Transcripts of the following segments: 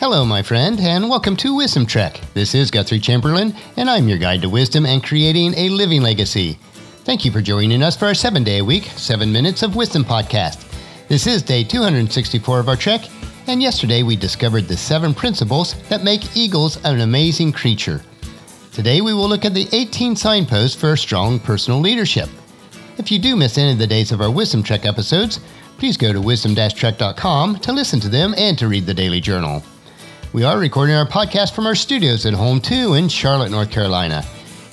Hello, my friend, and welcome to Wisdom Trek. This is Guthrie Chamberlain, and I'm your guide to wisdom and creating a living legacy. Thank you for joining us for our seven day a week, seven minutes of wisdom podcast. This is day 264 of our trek, and yesterday we discovered the seven principles that make eagles an amazing creature. Today we will look at the 18 signposts for strong personal leadership. If you do miss any of the days of our Wisdom Trek episodes, please go to wisdom-trek.com to listen to them and to read the daily journal. We are recording our podcast from our studios at home too in Charlotte, North Carolina.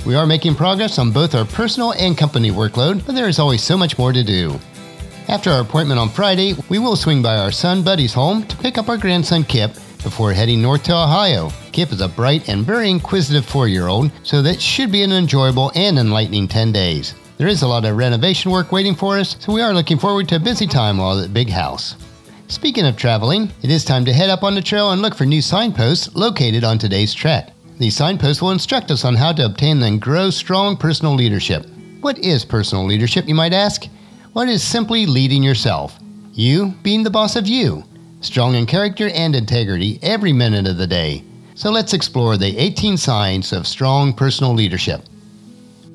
We are making progress on both our personal and company workload, but there is always so much more to do. After our appointment on Friday, we will swing by our son Buddy's home to pick up our grandson Kip before heading north to Ohio. Kip is a bright and very inquisitive four year old, so that should be an enjoyable and enlightening 10 days. There is a lot of renovation work waiting for us, so we are looking forward to a busy time while at the big house. Speaking of traveling, it is time to head up on the trail and look for new signposts located on today's trek. These signposts will instruct us on how to obtain and grow strong personal leadership. What is personal leadership, you might ask? What is simply leading yourself? You being the boss of you, strong in character and integrity every minute of the day. So let's explore the 18 signs of strong personal leadership.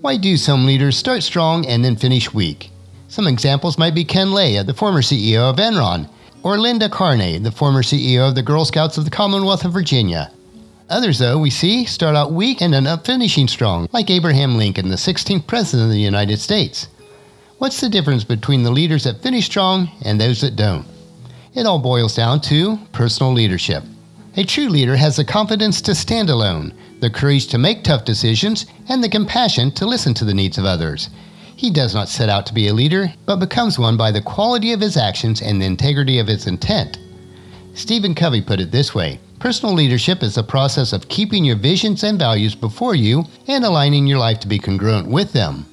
Why do some leaders start strong and then finish weak? Some examples might be Ken Lay, the former CEO of Enron, or Linda Carney, the former CEO of the Girl Scouts of the Commonwealth of Virginia. Others, though, we see start out weak and end up finishing strong, like Abraham Lincoln, the 16th President of the United States. What's the difference between the leaders that finish strong and those that don't? It all boils down to personal leadership. A true leader has the confidence to stand alone, the courage to make tough decisions, and the compassion to listen to the needs of others. He does not set out to be a leader, but becomes one by the quality of his actions and the integrity of his intent. Stephen Covey put it this way Personal leadership is the process of keeping your visions and values before you and aligning your life to be congruent with them.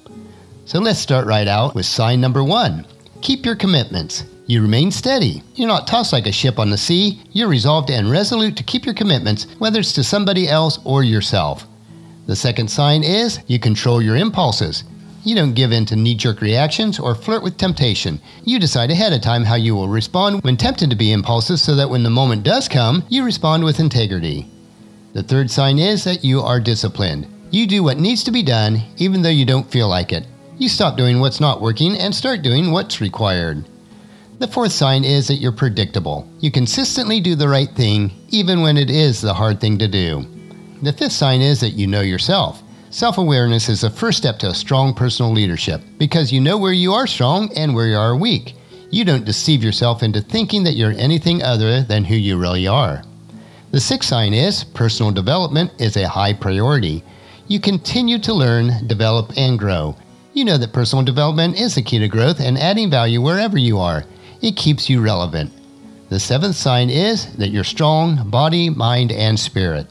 So let's start right out with sign number one keep your commitments. You remain steady. You're not tossed like a ship on the sea. You're resolved and resolute to keep your commitments, whether it's to somebody else or yourself. The second sign is you control your impulses. You don't give in to knee jerk reactions or flirt with temptation. You decide ahead of time how you will respond when tempted to be impulsive so that when the moment does come, you respond with integrity. The third sign is that you are disciplined. You do what needs to be done even though you don't feel like it. You stop doing what's not working and start doing what's required. The fourth sign is that you're predictable. You consistently do the right thing, even when it is the hard thing to do. The fifth sign is that you know yourself. Self awareness is the first step to a strong personal leadership because you know where you are strong and where you are weak. You don't deceive yourself into thinking that you're anything other than who you really are. The sixth sign is personal development is a high priority. You continue to learn, develop, and grow you know that personal development is the key to growth and adding value wherever you are. It keeps you relevant. The seventh sign is that you're strong, body, mind, and spirit.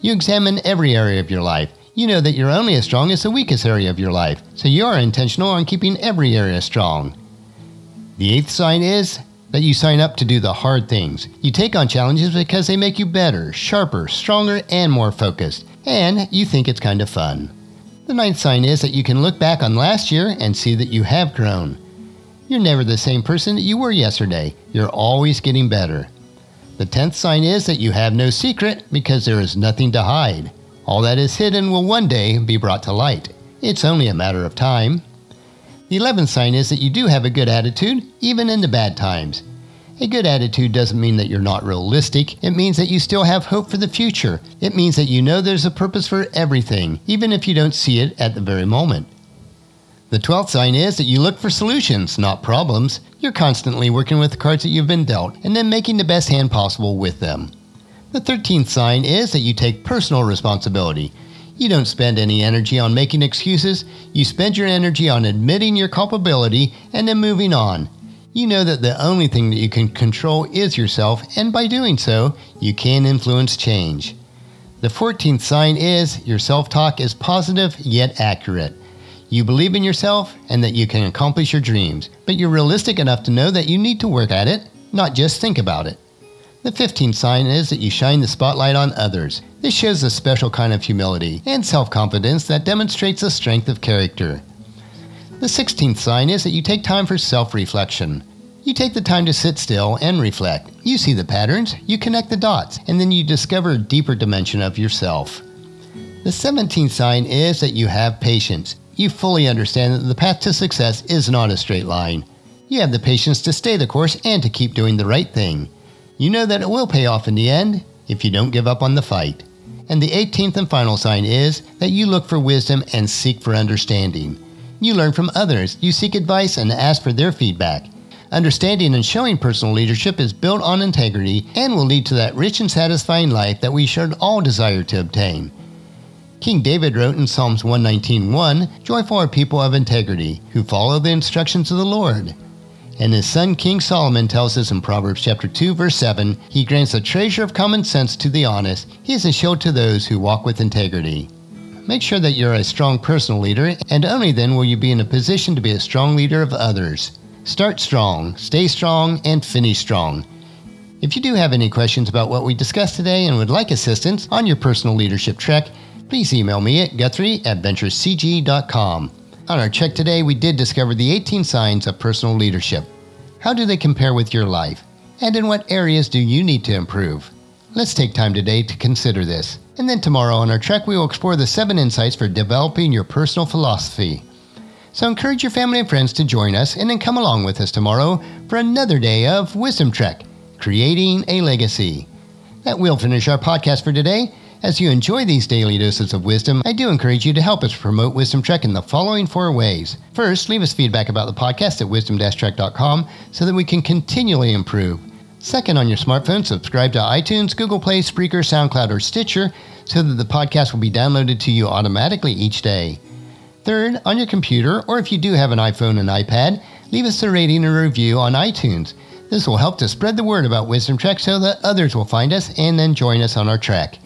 You examine every area of your life. You know that you're only as strong as the weakest area of your life, so you are intentional on keeping every area strong. The eighth sign is that you sign up to do the hard things. You take on challenges because they make you better, sharper, stronger, and more focused, and you think it's kind of fun. The ninth sign is that you can look back on last year and see that you have grown. You're never the same person that you were yesterday. You're always getting better. The tenth sign is that you have no secret because there is nothing to hide. All that is hidden will one day be brought to light. It's only a matter of time. The eleventh sign is that you do have a good attitude, even in the bad times. A good attitude doesn't mean that you're not realistic. It means that you still have hope for the future. It means that you know there's a purpose for everything, even if you don't see it at the very moment. The 12th sign is that you look for solutions, not problems. You're constantly working with the cards that you've been dealt and then making the best hand possible with them. The 13th sign is that you take personal responsibility. You don't spend any energy on making excuses. You spend your energy on admitting your culpability and then moving on you know that the only thing that you can control is yourself, and by doing so, you can influence change. The 14th sign is your self talk is positive yet accurate. You believe in yourself and that you can accomplish your dreams, but you're realistic enough to know that you need to work at it, not just think about it. The 15th sign is that you shine the spotlight on others. This shows a special kind of humility and self confidence that demonstrates a strength of character. The 16th sign is that you take time for self reflection. You take the time to sit still and reflect. You see the patterns, you connect the dots, and then you discover a deeper dimension of yourself. The 17th sign is that you have patience. You fully understand that the path to success is not a straight line. You have the patience to stay the course and to keep doing the right thing. You know that it will pay off in the end if you don't give up on the fight. And the 18th and final sign is that you look for wisdom and seek for understanding. You learn from others, you seek advice and ask for their feedback. Understanding and showing personal leadership is built on integrity and will lead to that rich and satisfying life that we should all desire to obtain. King David wrote in Psalms 119:1, "Joyful are people of integrity, who follow the instructions of the Lord." And his son King Solomon tells us in Proverbs chapter 2 verse 7, he grants a treasure of common sense to the honest. He is a shield to those who walk with integrity. Make sure that you're a strong personal leader, and only then will you be in a position to be a strong leader of others. Start strong, stay strong, and finish strong. If you do have any questions about what we discussed today and would like assistance on your personal leadership trek, please email me at guthrie at. On our check today, we did discover the 18 signs of personal leadership. How do they compare with your life? And in what areas do you need to improve? Let's take time today to consider this. And then tomorrow on our trek, we will explore the seven insights for developing your personal philosophy. So encourage your family and friends to join us and then come along with us tomorrow for another day of Wisdom Trek, creating a legacy. That will finish our podcast for today. As you enjoy these daily doses of wisdom, I do encourage you to help us promote Wisdom Trek in the following four ways. First, leave us feedback about the podcast at wisdom-trek.com so that we can continually improve. Second, on your smartphone, subscribe to iTunes, Google Play, Spreaker, SoundCloud, or Stitcher so that the podcast will be downloaded to you automatically each day. Third, on your computer, or if you do have an iPhone and iPad, leave us a rating and review on iTunes. This will help to spread the word about Wisdom Trek so that others will find us and then join us on our trek.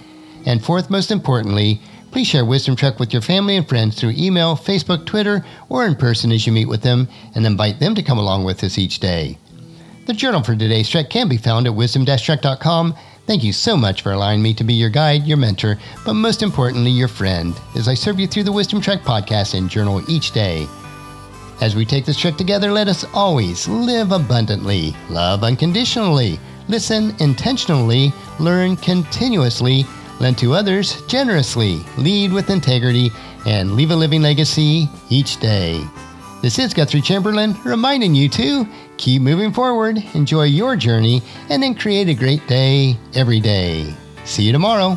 And fourth, most importantly, please share Wisdom Trek with your family and friends through email, Facebook, Twitter, or in person as you meet with them, and invite them to come along with us each day. The journal for today's trek can be found at wisdom-trek.com. Thank you so much for allowing me to be your guide, your mentor, but most importantly, your friend, as I serve you through the Wisdom Trek podcast and journal each day. As we take this trek together, let us always live abundantly, love unconditionally, listen intentionally, learn continuously, lend to others generously, lead with integrity, and leave a living legacy each day. This is Guthrie Chamberlain reminding you to keep moving forward, enjoy your journey, and then create a great day every day. See you tomorrow.